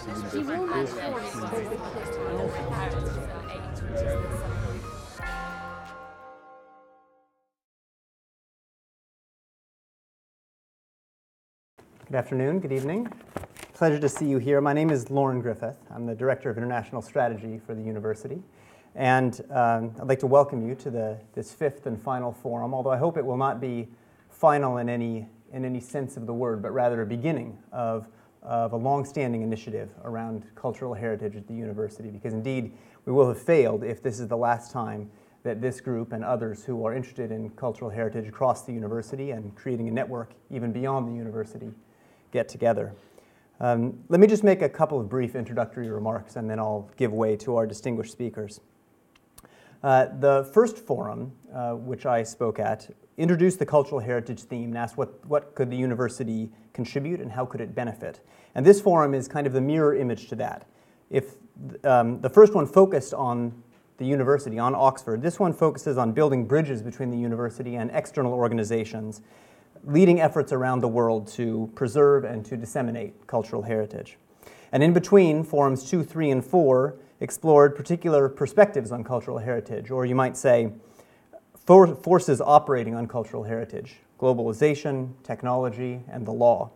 Good afternoon, good evening. Pleasure to see you here. My name is Lauren Griffith. I'm the Director of International Strategy for the university. And um, I'd like to welcome you to the, this fifth and final forum, although I hope it will not be final in any, in any sense of the word, but rather a beginning of, of a long-standing initiative around cultural heritage at the university, because indeed we will have failed if this is the last time that this group and others who are interested in cultural heritage across the university and creating a network even beyond the university get together. Um, let me just make a couple of brief introductory remarks and then I'll give way to our distinguished speakers. Uh, the first forum, uh, which I spoke at, introduced the cultural heritage theme and asked what, what could the university contribute and how could it benefit. And this forum is kind of the mirror image to that. If um, the first one focused on the university, on Oxford, this one focuses on building bridges between the university and external organizations leading efforts around the world to preserve and to disseminate cultural heritage. And in between, forums two, three, and four explored particular perspectives on cultural heritage, or you might say, for forces operating on cultural heritage globalization, technology, and the law.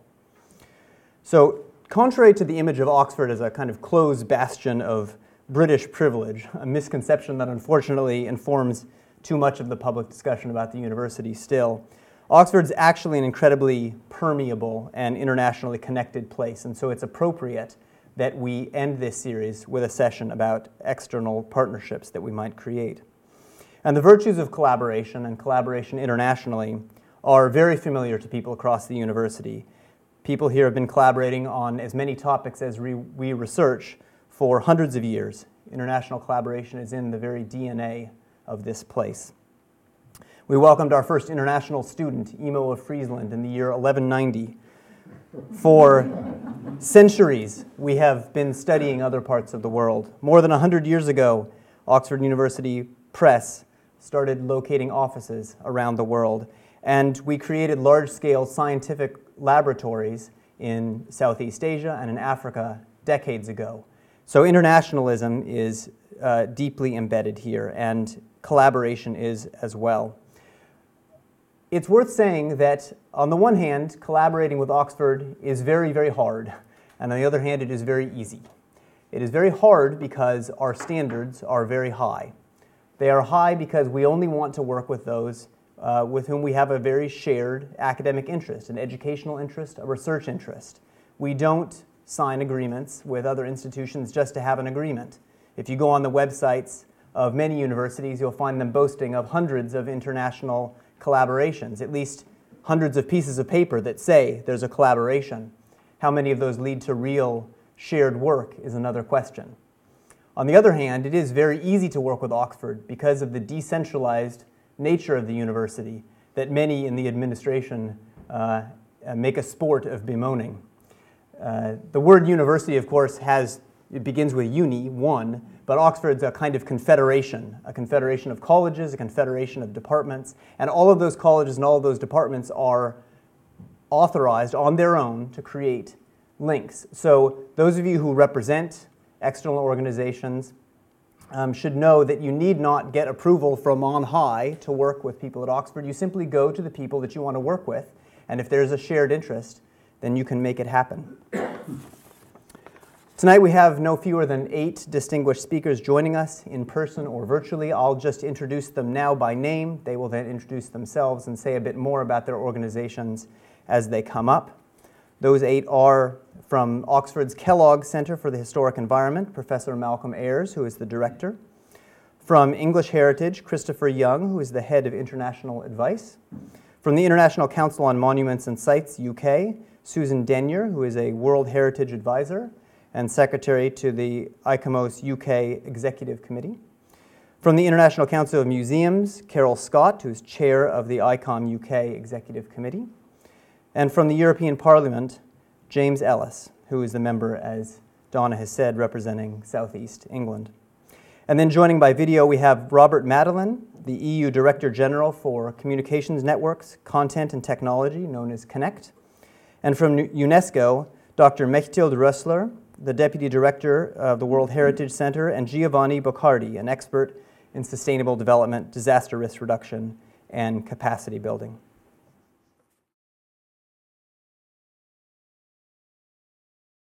So, contrary to the image of Oxford as a kind of closed bastion of British privilege, a misconception that unfortunately informs too much of the public discussion about the university still, Oxford's actually an incredibly permeable and internationally connected place, and so it's appropriate that we end this series with a session about external partnerships that we might create. And the virtues of collaboration and collaboration internationally are very familiar to people across the university. People here have been collaborating on as many topics as we, we research for hundreds of years. International collaboration is in the very DNA of this place. We welcomed our first international student, Emo of Friesland, in the year 1190. For centuries, we have been studying other parts of the world. More than 100 years ago, Oxford University Press started locating offices around the world, and we created large scale scientific laboratories in Southeast Asia and in Africa decades ago. So, internationalism is uh, deeply embedded here, and collaboration is as well it's worth saying that, on the one hand, collaborating with Oxford is very, very hard, and on the other hand, it is very easy. It is very hard because our standards are very high. They are high because we only want to work with those uh, with whom we have a very shared academic interest, an educational interest, a research interest. We don't sign agreements with other institutions just to have an agreement. If you go on the websites of many universities, you'll find them boasting of hundreds of international collaborations, at least hundreds of pieces of paper that say there's a collaboration. How many of those lead to real shared work is another question. On the other hand, it is very easy to work with Oxford because of the decentralized nature of the university that many in the administration uh, make a sport of bemoaning. Uh, the word university, of course, has it begins with uni, one, but Oxford's a kind of confederation, a confederation of colleges, a confederation of departments, and all of those colleges and all of those departments are authorized on their own to create links. So those of you who represent external organizations um, should know that you need not get approval from on high to work with people at Oxford. You simply go to the people that you want to work with, and if there's a shared interest, then you can make it happen. Tonight we have no fewer than eight distinguished speakers joining us in person or virtually. I'll just introduce them now by name. They will then introduce themselves and say a bit more about their organizations as they come up. Those eight are from Oxford's Kellogg Center for the Historic Environment, Professor Malcolm Airs, who is the director. From English Heritage, Christopher Young, who is the head of international advice. From the International Council on Monuments and Sites, UK, Susan Denyer, who is a World Heritage advisor and Secretary to the ICOMOS UK Executive Committee. From the International Council of Museums, Carol Scott, who's chair of the ICOM UK Executive Committee. And from the European Parliament, James Elles, who is the member, as Donna has said, representing Southeast England. And then joining by video, we have Robert Madelin, the EU Director General for Communications Networks, Content and Technology, known as CONNECT. And from UNESCO, Dr. Mechtild Rössler, the Deputy Director of the World Heritage Center, and Giovanni Boccardi, an expert in sustainable development, disaster risk reduction, and capacity building.